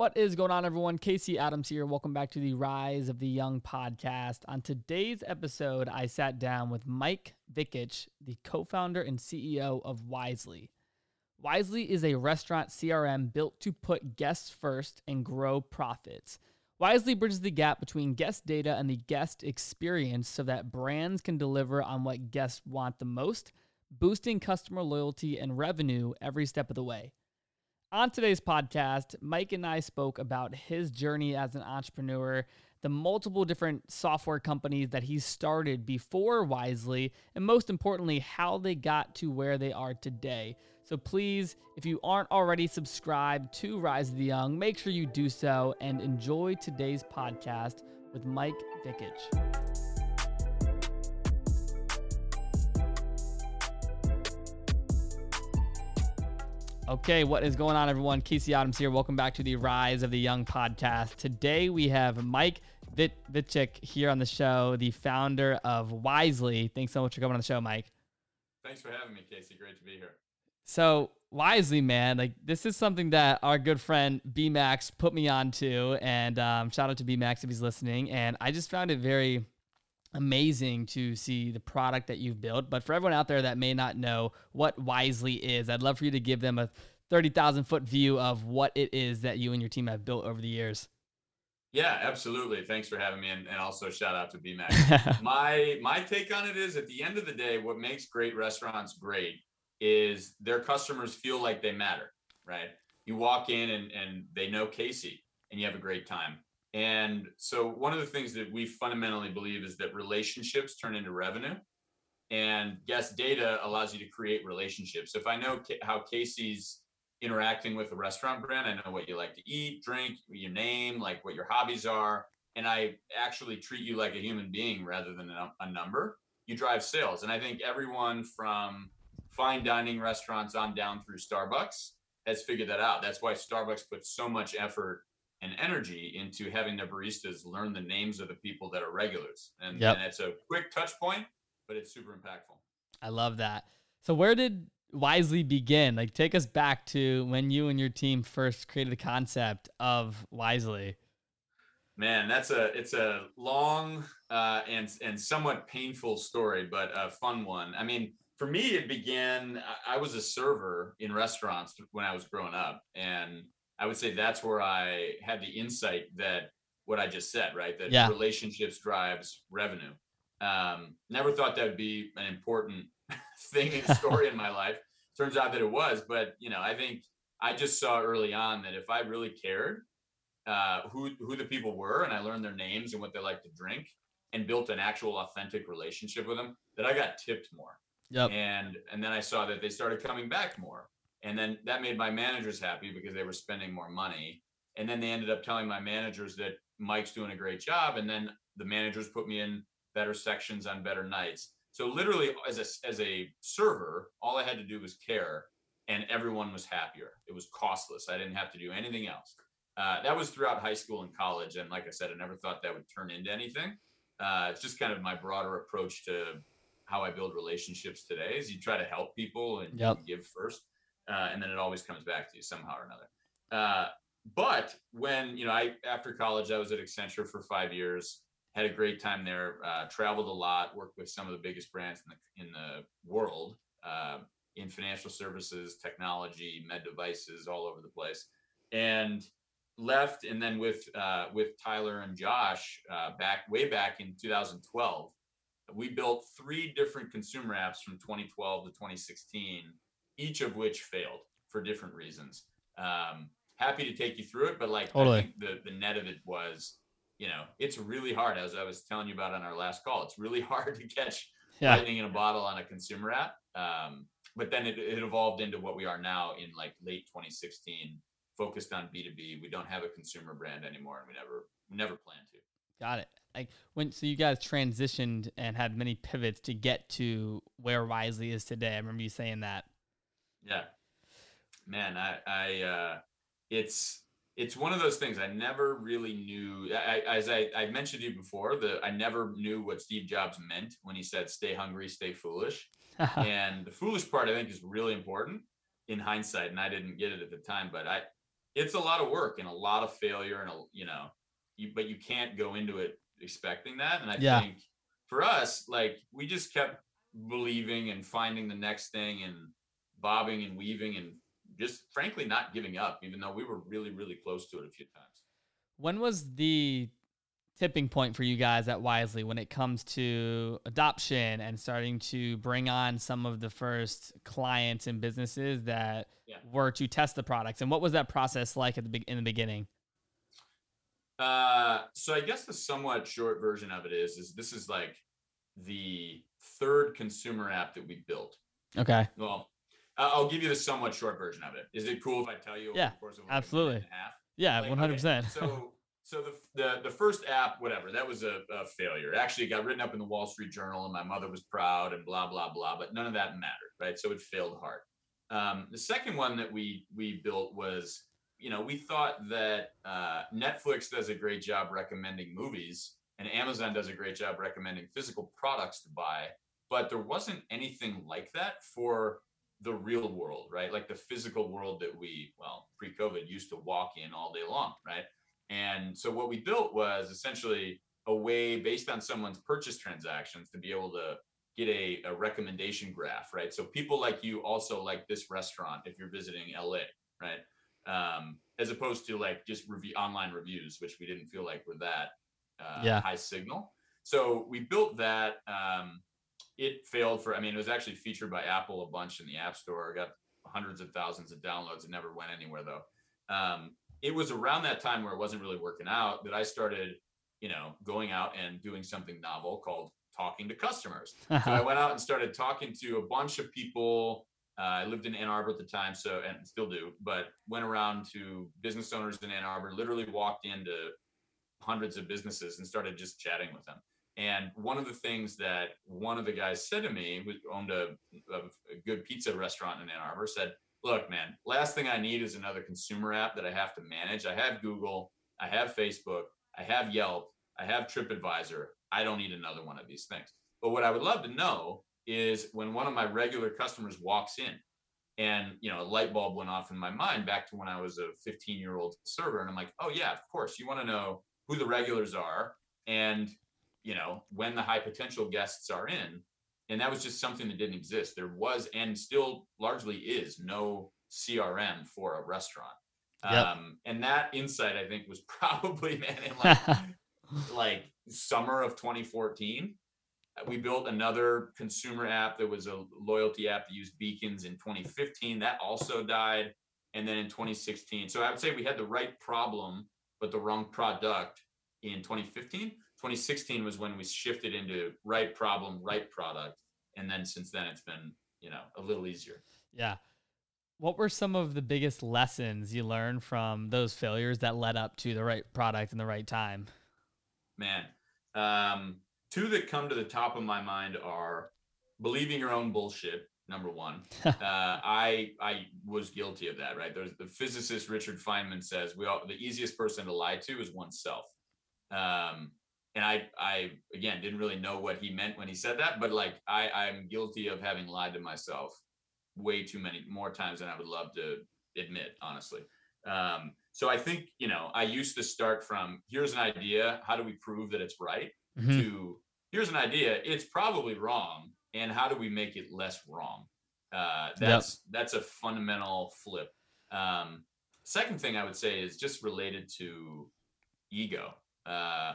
What is going on, everyone? Casey Adams here. Welcome back to the Rise of the Young podcast. On today's episode, I sat down with Mike Vichich, the co founder and CEO of Wisely. Wisely is a restaurant CRM built to put guests first and grow profits. Wisely bridges the gap between guest data and the guest experience so that brands can deliver on what guests want the most, boosting customer loyalty and revenue every step of the way. On today's podcast, Mike and I spoke about his journey as an entrepreneur, the multiple different software companies that he started before Wisely, and most importantly, how they got to where they are today. So please, if you aren't already subscribed to Rise of the Young, make sure you do so and enjoy today's podcast with Mike Vichich. Okay, what is going on, everyone? Casey Adams here. Welcome back to the Rise of the Young podcast. Today we have Mike Vit- Vichich here on the show, the founder of Wisely. Thanks so much for coming on the show, Mike. Thanks for having me, Casey. Great to be here. So, Wisely, man, like this is something that our good friend B Max put me onto, and um, shout out to B Max if he's listening. And I just found it very amazing to see the product that you've built. But for everyone out there that may not know what Wisely is, I'd love for you to give them a 30,000 foot view of what it is that you and your team have built over the years. Yeah, absolutely. Thanks for having me, and, and also shout out to BMAX. my my take on it is, at the end of the day, what makes great restaurants great is their customers feel like they matter. Right? You walk in and and they know Casey, and you have a great time. And so, one of the things that we fundamentally believe is that relationships turn into revenue, and guest data allows you to create relationships. If I know how Casey's interacting with a restaurant brand. I know what you like to eat, drink, your name, like what your hobbies are. And I actually treat you like a human being rather than a, number. You drive sales. And I think everyone from fine dining restaurants on down through Starbucks has figured that out. That's why Starbucks puts so much effort and energy into having the baristas learn the names of the people that are regulars. And, yep. and it's a quick touch point, but it's super impactful. I love that. So where did Wisely begin? Like, take us back to when you and your team first created the concept of Wisely. Man, that's a it's a long uh, and and somewhat painful story, but a fun one. I mean, for me, it began. I was a server in restaurants when I was growing up, and I would say that's where I had the insight that what I just said, right? That yeah. relationships drives revenue. Um, never thought that would be an important thing and story in my life. Turns out that it was, but you know, I think I just saw early on that if I really cared uh, who who the people were, and I learned their names and what they like to drink, and built an actual authentic relationship with them, that I got tipped more. Yep. And and then I saw that they started coming back more, and then that made my managers happy because they were spending more money. And then they ended up telling my managers that Mike's doing a great job, and then the managers put me in better sections on better nights. So literally, as a as a server, all I had to do was care, and everyone was happier. It was costless. I didn't have to do anything else. Uh, that was throughout high school and college, and like I said, I never thought that would turn into anything. Uh, it's just kind of my broader approach to how I build relationships today. Is you try to help people and yep. give first, uh, and then it always comes back to you somehow or another. Uh, but when you know, I after college, I was at Accenture for five years had a great time there. Uh, traveled a lot, worked with some of the biggest brands in the in the world. Uh, in financial services, technology, med devices, all over the place, and left. And then with uh, with Tyler and Josh uh, back way back in 2012, we built three different consumer apps from 2012 to 2016, each of which failed for different reasons. Um, happy to take you through it, but like totally. I think the the net of it was, you know, it's really hard. As I was telling you about on our last call, it's really hard to catch yeah. lightning in a bottle on a consumer app. Um, but then it, it evolved into what we are now in like late 2016, focused on B2B. We don't have a consumer brand anymore, and we never we never plan to. Got it. Like when so you guys transitioned and had many pivots to get to where Wisely is today. I remember you saying that. Yeah, man, I I uh, it's it's one of those things I never really knew. I, as I, I mentioned to you before, that I never knew what Steve Jobs meant when he said "stay hungry, stay foolish." and the foolish part, I think, is really important in hindsight, and I didn't get it at the time. But I, it's a lot of work and a lot of failure, and a, you know, you, but you can't go into it expecting that. And I yeah. think for us, like we just kept believing and finding the next thing and bobbing and weaving and just frankly not giving up, even though we were really, really close to it a few times. When was the tipping point for you guys at Wisely when it comes to adoption and starting to bring on some of the first clients and businesses that yeah. were to test the products? And what was that process like at the be- in the beginning? Uh, so I guess the somewhat short version of it is is this is like the third consumer app that we built. Okay. Well, I'll give you the somewhat short version of it. Is it cool if I tell you? Yeah, absolutely. Yeah, one hundred percent. So, so the, the the first app, whatever, that was a, a failure. Actually, it got written up in the Wall Street Journal, and my mother was proud, and blah blah blah. But none of that mattered, right? So it failed hard. Um, the second one that we we built was, you know, we thought that uh, Netflix does a great job recommending movies, and Amazon does a great job recommending physical products to buy, but there wasn't anything like that for the real world, right? Like the physical world that we, well, pre COVID used to walk in all day long, right? And so what we built was essentially a way based on someone's purchase transactions to be able to get a, a recommendation graph, right? So people like you also like this restaurant if you're visiting LA, right? Um, as opposed to like just review online reviews, which we didn't feel like were that uh, yeah. high signal. So we built that. Um, it failed for, I mean, it was actually featured by Apple a bunch in the App Store, got hundreds of thousands of downloads. It never went anywhere though. Um, it was around that time where it wasn't really working out that I started, you know, going out and doing something novel called talking to customers. so I went out and started talking to a bunch of people. Uh, I lived in Ann Arbor at the time, so and still do, but went around to business owners in Ann Arbor, literally walked into hundreds of businesses and started just chatting with them. And one of the things that one of the guys said to me, who owned a, a, good pizza restaurant in Ann Arbor, said, Look, man, last thing I need is another consumer app that I have to manage. I have Google, I have Facebook, I have Yelp, I have TripAdvisor. I don't need another one of these things. But what I would love to know is when one of my regular customers walks in and you know a light bulb went off in my mind back to when i was a 15 year old server and i'm like oh yeah of course you want to know who the regulars are and you know, when the high potential guests are in. And that was just something that didn't exist. There was and still largely is no CRM for a restaurant. Yep. Um, and that insight, I think, was probably man in like, like summer of 2014. We built another consumer app that was a loyalty app that used beacons in 2015. That also died. And then in 2016. So I would say we had the right problem, but the wrong product in 2015. 2016 was when we shifted into right problem, right product. And then since then, it's been, you know, a little easier. Yeah. What were some of the biggest lessons you learned from those failures that led up to the right product in the right time? Man, um, two that come to the top of my mind are believing your own bullshit. Number one, uh, I I was guilty of that. Right, there's the physicist Richard Feynman says we all the easiest person to lie to is oneself. Um, and I, I again didn't really know what he meant when he said that, but like I, I'm guilty of having lied to myself way too many more times than I would love to admit, honestly. Um, so I think you know I used to start from here's an idea, how do we prove that it's right? Mm-hmm. To here's an idea, it's probably wrong, and how do we make it less wrong? Uh, that's yep. that's a fundamental flip. Um, second thing I would say is just related to ego. Uh,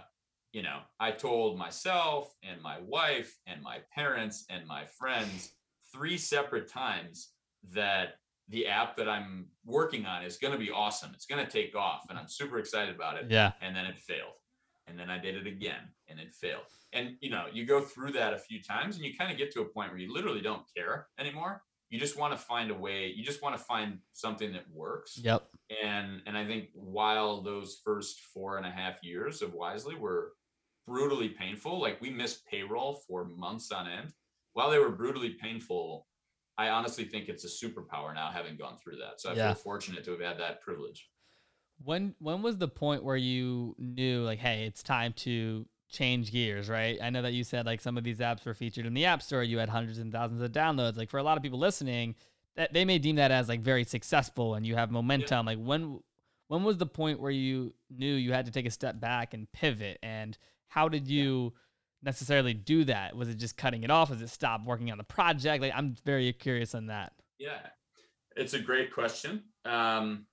you know, I told myself and my wife and my parents and my friends three separate times that the app that I'm working on is going to be awesome. It's going to take off and I'm super excited about it. Yeah. And then it failed. And then I did it again and it failed. And you know, you go through that a few times and you kind of get to a point where you literally don't care anymore. You just want to find a way, you just want to find something that works. Yep. And and I think while those first four and a half years of Wisely were brutally painful, like we missed payroll for months on end. While they were brutally painful, I honestly think it's a superpower now having gone through that. So I yeah. feel fortunate to have had that privilege. When when was the point where you knew like, hey, it's time to change gears, right? I know that you said like some of these apps were featured in the App Store, you had hundreds and thousands of downloads. Like for a lot of people listening, that they may deem that as like very successful and you have momentum. Yeah. Like when when was the point where you knew you had to take a step back and pivot and how did you yeah necessarily do that? Was it just cutting it off? Was it stop working on the project? Like I'm very curious on that. Yeah, it's a great question. Um,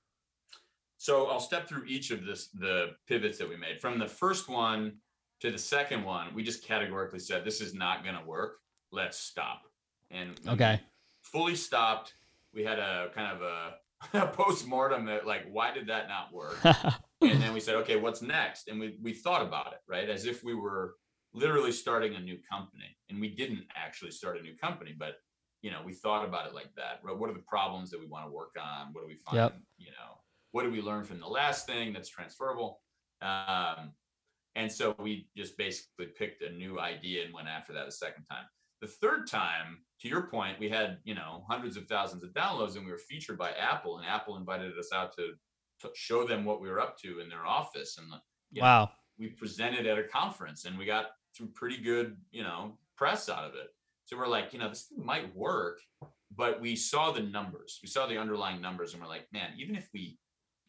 so I'll step through each of this the pivots that we made. From the first one to the second one, we just categorically said this is not going to work. Let's stop. And okay, fully stopped. We had a kind of a, a post mortem that like why did that not work? and then we said okay, what's next? And we we thought about it right as if we were literally starting a new company. And we didn't actually start a new company, but you know, we thought about it like that. What are the problems that we want to work on? What do we find? Yep. You know, what do we learn from the last thing that's transferable? Um, and so we just basically picked a new idea and went after that a second time. The third time, to your point, we had you know hundreds of thousands of downloads, and we were featured by Apple, and Apple invited us out to, to show them what we were up to in their office, and wow, know, we presented at a conference, and we got some pretty good, you know, press out of it. So we're like, you know, this thing might work, but we saw the numbers. We saw the underlying numbers, and we're like, man, even if we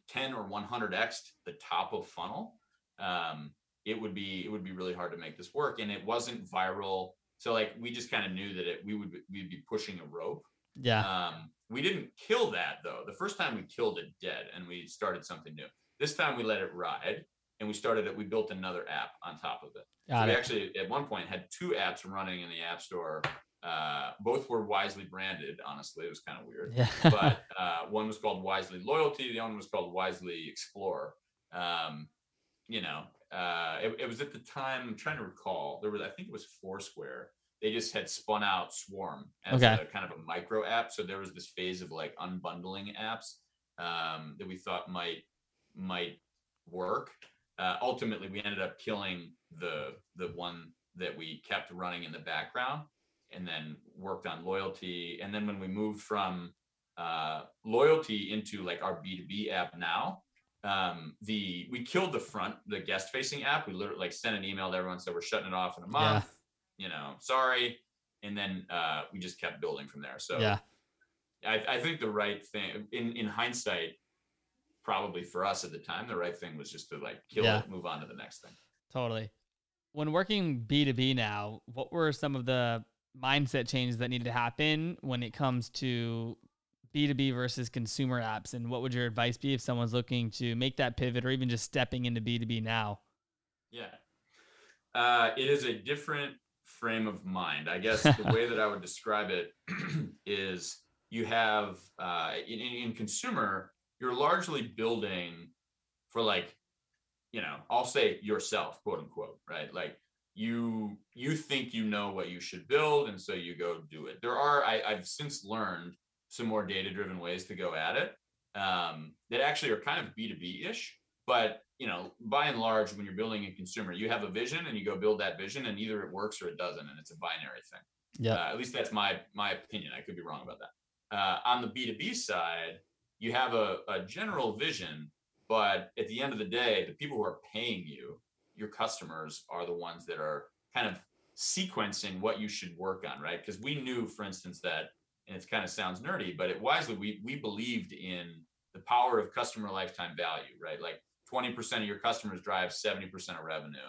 10 or 100x the top of funnel, um, it would be it would be really hard to make this work. And it wasn't viral. So like we just kind of knew that it we would we'd be pushing a rope. Yeah. Um, we didn't kill that though. The first time we killed it dead and we started something new. This time we let it ride and we started it. We built another app on top of it. So we actually at one point had two apps running in the app store. Uh, both were wisely branded. Honestly, it was kind of weird. Yeah. but uh, one was called Wisely Loyalty. The other one was called Wisely Explore. Um, you know, uh, it, it, was at the time. I'm trying to recall. There was, I think it was Foursquare. They just had spun out Swarm as okay. a kind of a micro app. So there was this phase of like unbundling apps um, that we thought might might work uh, ultimately we ended up killing the the one that we kept running in the background and then worked on loyalty and then when we moved from uh, loyalty into like our b2b app now um, the we killed the front the guest facing app we literally like sent an email to everyone said we're shutting it off in a month yeah. You know sorry and then uh, we just kept building from there so yeah I, I think the right thing in in hindsight probably for us at the time, the right thing was just to like kill yeah. it, move on to the next thing. Totally. When working B2B now, what were some of the mindset changes that needed to happen when it comes to B2B versus consumer apps? And what would your advice be if someone's looking to make that pivot or even just stepping into B2B now? Yeah. Uh, it is a different frame of mind. I guess the way that I would describe it is you have uh, in, in consumer, you're largely building for like you know i'll say yourself quote unquote right like you you think you know what you should build and so you go do it there are I, i've since learned some more data driven ways to go at it um, that actually are kind of b2b ish but you know by and large when you're building a consumer you have a vision and you go build that vision and either it works or it doesn't and it's a binary thing yeah uh, at least that's my my opinion i could be wrong about that uh, on the b2b side you have a, a general vision, but at the end of the day, the people who are paying you, your customers, are the ones that are kind of sequencing what you should work on, right? Because we knew, for instance, that, and it kind of sounds nerdy, but at Wisely, we we believed in the power of customer lifetime value, right? Like 20% of your customers drive 70% of revenue.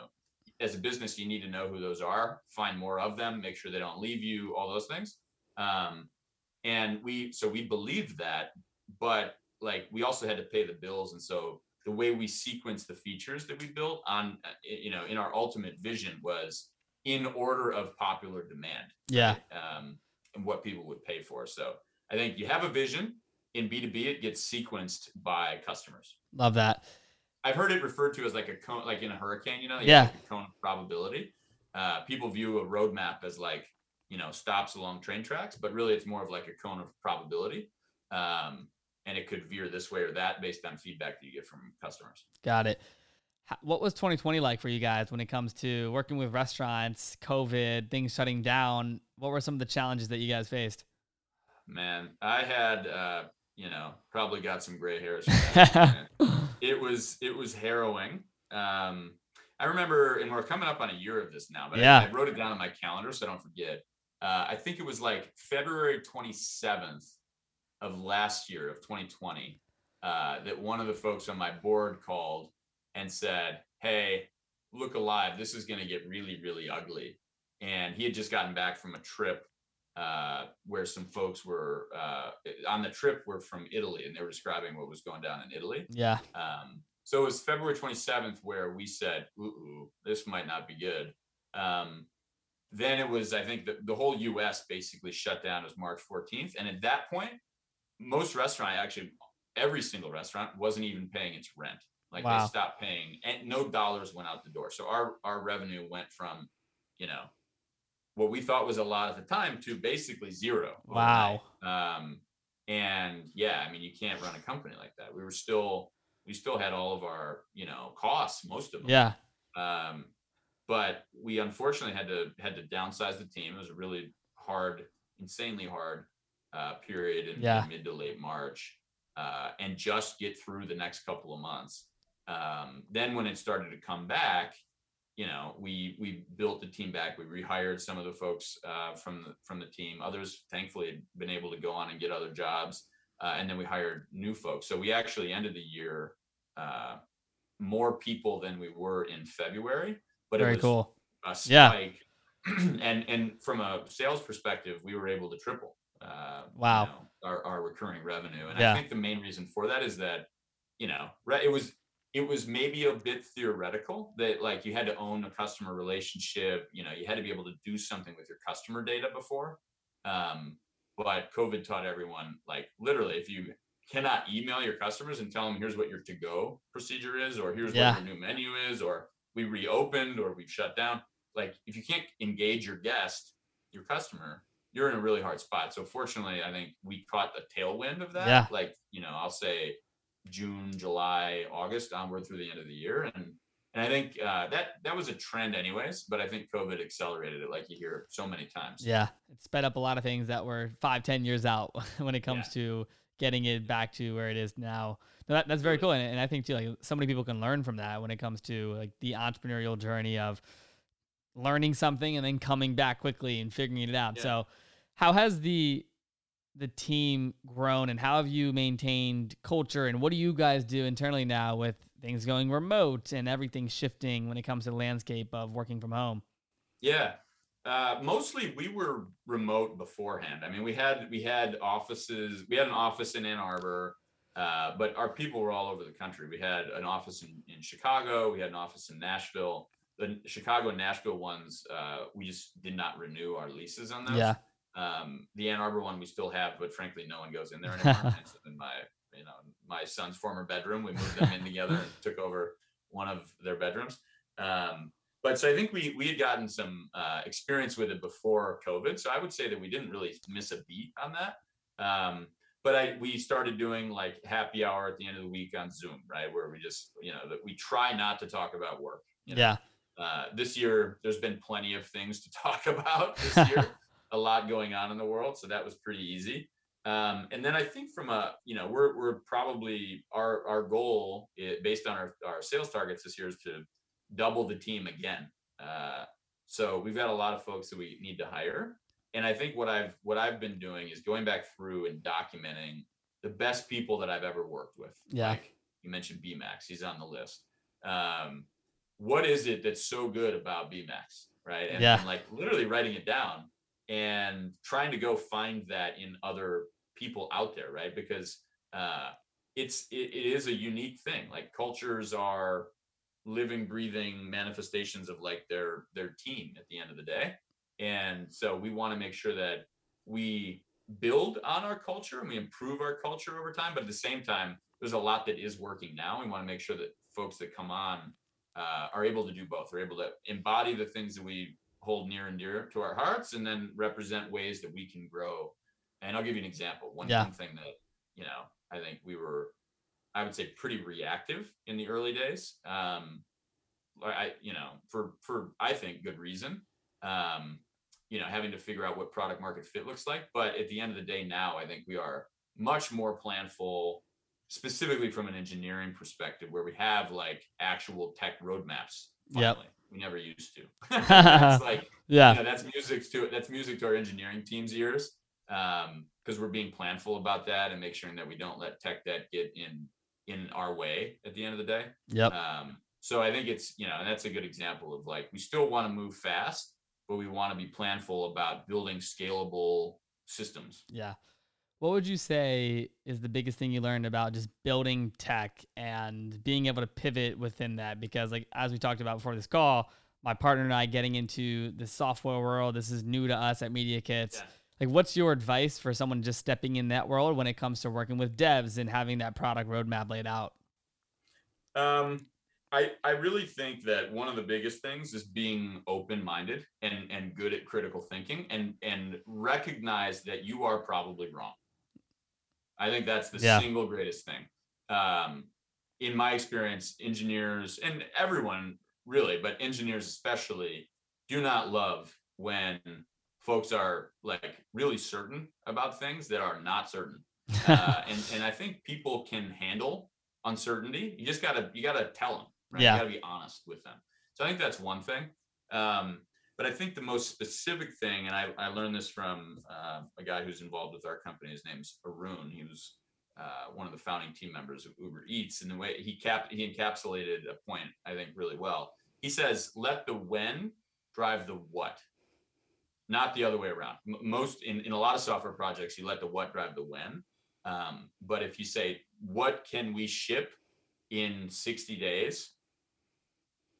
As a business, you need to know who those are, find more of them, make sure they don't leave you, all those things. Um, and we so we believed that, but like we also had to pay the bills, and so the way we sequenced the features that we built on, uh, you know, in our ultimate vision was in order of popular demand. Yeah. Right? Um, and what people would pay for. So I think you have a vision in B2B, it gets sequenced by customers. Love that. I've heard it referred to as like a cone, like in a hurricane, you know, yeah, like a cone of probability. Uh, people view a roadmap as like, you know, stops along train tracks, but really it's more of like a cone of probability. Um, and it could veer this way or that based on feedback that you get from customers. Got it. What was 2020 like for you guys when it comes to working with restaurants, COVID, things shutting down? What were some of the challenges that you guys faced? Man, I had, uh, you know, probably got some gray hairs. it was it was harrowing. Um, I remember, and we're coming up on a year of this now, but yeah. I, I wrote it down on my calendar so I don't forget. Uh, I think it was like February 27th of last year of 2020 uh, that one of the folks on my board called and said, "Hey, look alive! This is going to get really, really ugly." And he had just gotten back from a trip uh, where some folks were uh, on the trip were from Italy, and they were describing what was going down in Italy. Yeah. Um, so it was February 27th where we said, "Ooh, this might not be good." Um, then it was, I think, the, the whole U.S. basically shut down as March 14th, and at that point, most restaurant actually every single restaurant wasn't even paying its rent. Like wow. they stopped paying, and no dollars went out the door. So our our revenue went from, you know, what we thought was a lot at the time to basically zero. Wow. Um, and yeah, I mean, you can't run a company like that. We were still we still had all of our you know costs, most of them. Yeah. Um, but we unfortunately had to had to downsize the team. It was a really hard, insanely hard uh, period in, yeah. mid to late March, uh, and just get through the next couple of months. Um, then when it started to come back, you know, we we built the team back. We rehired some of the folks uh, from the from the team. Others, thankfully, had been able to go on and get other jobs, uh, and then we hired new folks. So we actually ended the year uh, more people than we were in February. But very it was cool. A spike. Yeah. and and from a sales perspective, we were able to triple. Uh, wow. You know, our our recurring revenue, and yeah. I think the main reason for that is that you know it was it was maybe a bit theoretical that like you had to own a customer relationship you know you had to be able to do something with your customer data before um, but covid taught everyone like literally if you cannot email your customers and tell them here's what your to go procedure is or here's yeah. what your new menu is or we reopened or we've shut down like if you can't engage your guest your customer you're in a really hard spot so fortunately i think we caught the tailwind of that yeah. like you know i'll say June, July, August onward through the end of the year. And and I think uh, that that was a trend anyways, but I think COVID accelerated it like you hear so many times. Yeah. It sped up a lot of things that were five, ten years out when it comes yeah. to getting it back to where it is now. No, that, that's very cool. And, and I think too, like so many people can learn from that when it comes to like the entrepreneurial journey of learning something and then coming back quickly and figuring it out. Yeah. So how has the the team grown and how have you maintained culture and what do you guys do internally now with things going remote and everything shifting when it comes to the landscape of working from home? Yeah. Uh, mostly we were remote beforehand. I mean we had we had offices we had an office in ann arbor uh, but our people were all over the country. We had an office in, in chicago we had an office in nashville. The chicago and nashville ones uh, we just did not renew our leases on those. Yeah um, the Ann Arbor one we still have, but frankly, no one goes in there anymore. it's in my, you know, my son's former bedroom. We moved them in together and took over one of their bedrooms. Um, but so I think we we had gotten some uh, experience with it before COVID. So I would say that we didn't really miss a beat on that. Um, but I we started doing like happy hour at the end of the week on Zoom, right, where we just you know that we try not to talk about work. You know? Yeah. Uh, this year, there's been plenty of things to talk about this year a lot going on in the world, so that was pretty easy. Um, and then I think from a, you know, we're we're probably our our goal is, based on our, our sales targets this year is to double the team again. Uh, so we've got a lot of folks that we need to hire. And I think what I've what I've been doing is going back through and documenting the best people that I've ever worked with. Yeah. Like you mentioned BMax, he's on the list. Um, what is it that's so good about BMax? Right. And, yeah. and like literally writing it down and trying to go find that in other people out there, right? Because uh, it's it, it is a unique thing. Like cultures are living, breathing manifestations of like their their team at the end of the day, and so we want to make sure that we build on our culture and we improve our culture over time. But at the same time, there's a lot that is working now. We want to make sure that folks that come on uh, are able to do both. They're able to embody the things that we hold near and dear to our hearts, and then represent ways that we can grow. And I'll give you an example. One, yeah. one thing that you know, I think we were, I would say, pretty reactive in the early days. Um, I, you know, for for I think good reason. Um, you know, having to figure out what product market fit looks like. But at the end of the day, now I think we are much more planful, specifically from an engineering perspective, where we have like actual tech roadmaps. Yeah, we never used to. that's like yeah, you know, that's music to that's music to our engineering team's ears um, because we're being planful about that and make sure that we don't let tech debt get in in our way at the end of the day. Yep. Um, so I think it's you know, and that's a good example of like we still want to move fast, but we want to be planful about building scalable systems. Yeah. What would you say is the biggest thing you learned about just building tech and being able to pivot within that? Because like as we talked about before this call, my partner and I getting into the software world, this is new to us at Media Kits. Yeah like what's your advice for someone just stepping in that world when it comes to working with devs and having that product roadmap laid out um i i really think that one of the biggest things is being open-minded and and good at critical thinking and and recognize that you are probably wrong i think that's the yeah. single greatest thing um in my experience engineers and everyone really but engineers especially do not love when folks are like really certain about things that are not certain. Uh, and, and I think people can handle uncertainty. You just gotta, you gotta tell them, right? Yeah. You gotta be honest with them. So I think that's one thing. Um, but I think the most specific thing, and I, I learned this from uh, a guy who's involved with our company. His name's Arun. He was uh, one of the founding team members of Uber Eats, and the way he cap he encapsulated a point I think really well. He says, "Let the when drive the what." not the other way around. M- most in, in a lot of software projects, you let the what drive the when. Um, but if you say, what can we ship in 60 days?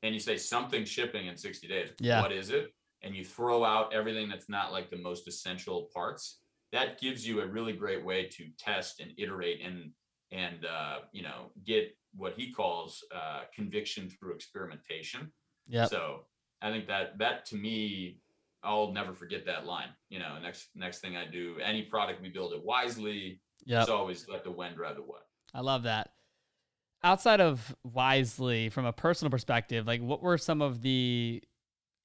And you say something shipping in 60 days, yeah. what is it? And you throw out everything that's not like the most essential parts. That gives you a really great way to test and iterate and and uh, you know get what he calls uh, conviction through experimentation. Yeah. So I think that that to me I'll never forget that line. You know, next next thing I do, any product we build it wisely. Yeah. It's always let the when drive the what. I love that. Outside of wisely, from a personal perspective, like what were some of the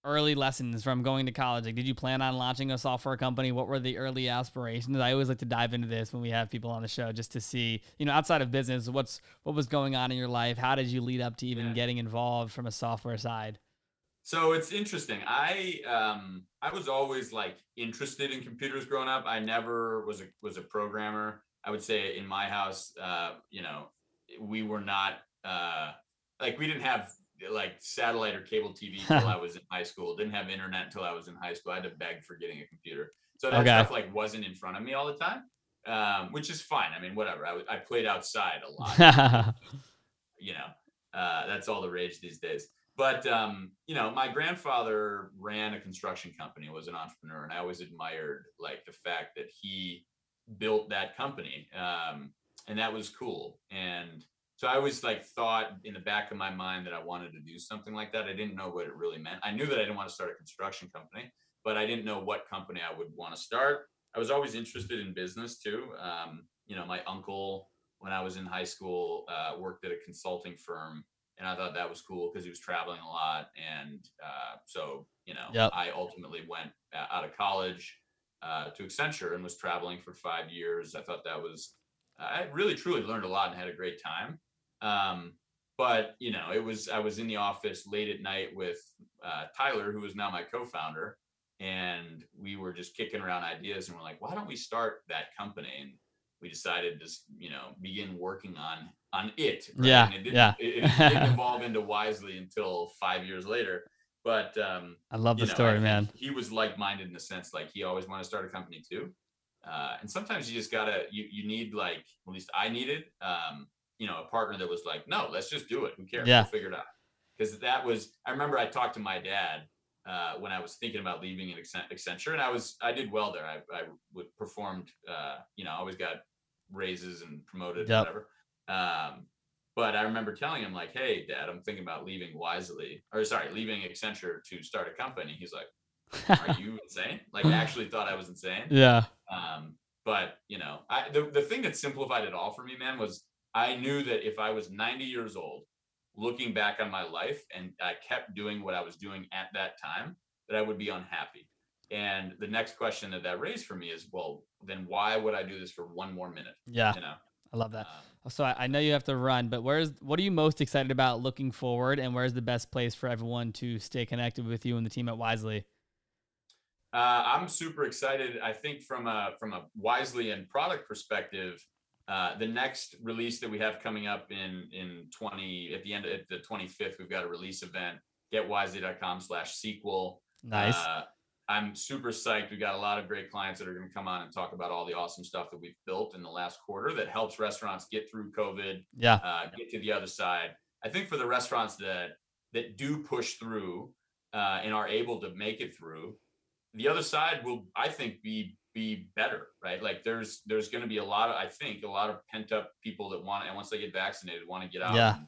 early lessons from going to college? Like, did you plan on launching a software company? What were the early aspirations? I always like to dive into this when we have people on the show, just to see, you know, outside of business, what's what was going on in your life? How did you lead up to even yeah. getting involved from a software side? So it's interesting. I um I was always like interested in computers growing up. I never was a was a programmer. I would say in my house, uh, you know, we were not uh like we didn't have like satellite or cable TV until I was in high school. Didn't have internet until I was in high school. I had to beg for getting a computer. So that okay. stuff like wasn't in front of me all the time, um, which is fine. I mean, whatever. I, I played outside a lot. you know, uh, that's all the rage these days but um, you know, my grandfather ran a construction company, was an entrepreneur, and I always admired like the fact that he built that company, um, and that was cool. And so I always like thought in the back of my mind that I wanted to do something like that. I didn't know what it really meant. I knew that I didn't want to start a construction company, but I didn't know what company I would want to start. I was always interested in business too. Um, you know, my uncle, when I was in high school, uh, worked at a consulting firm and I thought that was cool because he was traveling a lot, and uh, so you know, yep. I ultimately went out of college uh, to Accenture and was traveling for five years. I thought that was I really truly learned a lot and had a great time. Um, but you know, it was I was in the office late at night with uh, Tyler, who is now my co-founder, and we were just kicking around ideas, and we're like, why don't we start that company? And we decided to you know begin working on on it right? yeah it yeah it, it didn't evolve into wisely until five years later but um, I love the know, story, man. He was like-minded in the sense like he always wanted to start a company too. Uh, and sometimes you just gotta you you need like at least I needed um, you know a partner that was like no let's just do it. Who cares? Yeah. we'll figure it out. Because that was I remember I talked to my dad uh, when I was thinking about leaving Accenture and I was I did well there. I I would performed uh, you know I always got raises and promoted Yep. whatever. Um, but I remember telling him like hey dad I'm thinking about leaving Wisely or sorry leaving Accenture to start a company. He's like are you insane? Like I actually thought I was insane. Yeah. Um, but you know, I the, the thing that simplified it all for me, man, was I knew that if I was 90 years old, looking back on my life and I kept doing what I was doing at that time, that I would be unhappy. And the next question that that raised for me is, well, then why would I do this for one more minute? Yeah. You know, I love that. Um, So I, I know you have to run, but where's what are you most excited about looking forward, and where's the best place for everyone to stay connected with you and the team at Wisely? Uh, I'm super excited. I think from a from a wisely and product perspective, uh, the next release that we have coming up in in 20 at the end of the 25th, we've got a release event. Getwisely.com slash sequel. Nice. Uh, I'm super psyched. We've got a lot of great clients that are going to come on and talk about all the awesome stuff that we've built in the last quarter that helps restaurants get through COVID yeah. uh, get to the other side. I think for the restaurants that that do push through uh, and are able to make it through, the other side will, I think, be be better, right? Like there's there's going to be a lot of, I think, a lot of pent up people that want, and once they get vaccinated, want to get out Yeah. and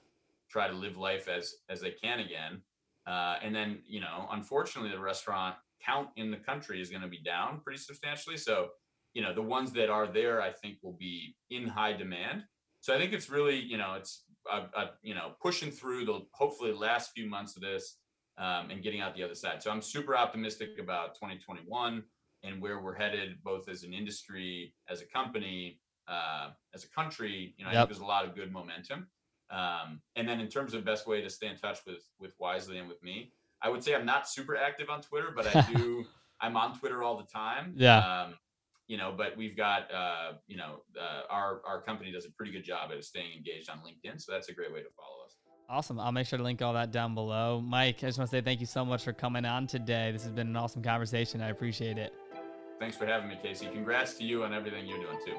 try to live life as as they can again. Uh, and then, you know, unfortunately, the restaurant count in the country is going to be down pretty substantially. So, you know, the ones that are there, I think, will be in high demand. So I think it's really, you know, it's uh, uh, you know pushing through the hopefully last few months of this um, and getting out the other side. So I'm super optimistic about 2021 and where we're headed, both as an industry, as a company, uh, as a country. You know, I think there's a lot of good momentum. Um, and then in terms of best way to stay in touch with with Wisely and with me, I would say I'm not super active on Twitter, but I do. I'm on Twitter all the time. Yeah. Um, you know, but we've got uh, you know uh, our our company does a pretty good job at staying engaged on LinkedIn, so that's a great way to follow. Awesome. I'll make sure to link all that down below. Mike, I just want to say thank you so much for coming on today. This has been an awesome conversation. I appreciate it. Thanks for having me, Casey. Congrats to you on everything you're doing too.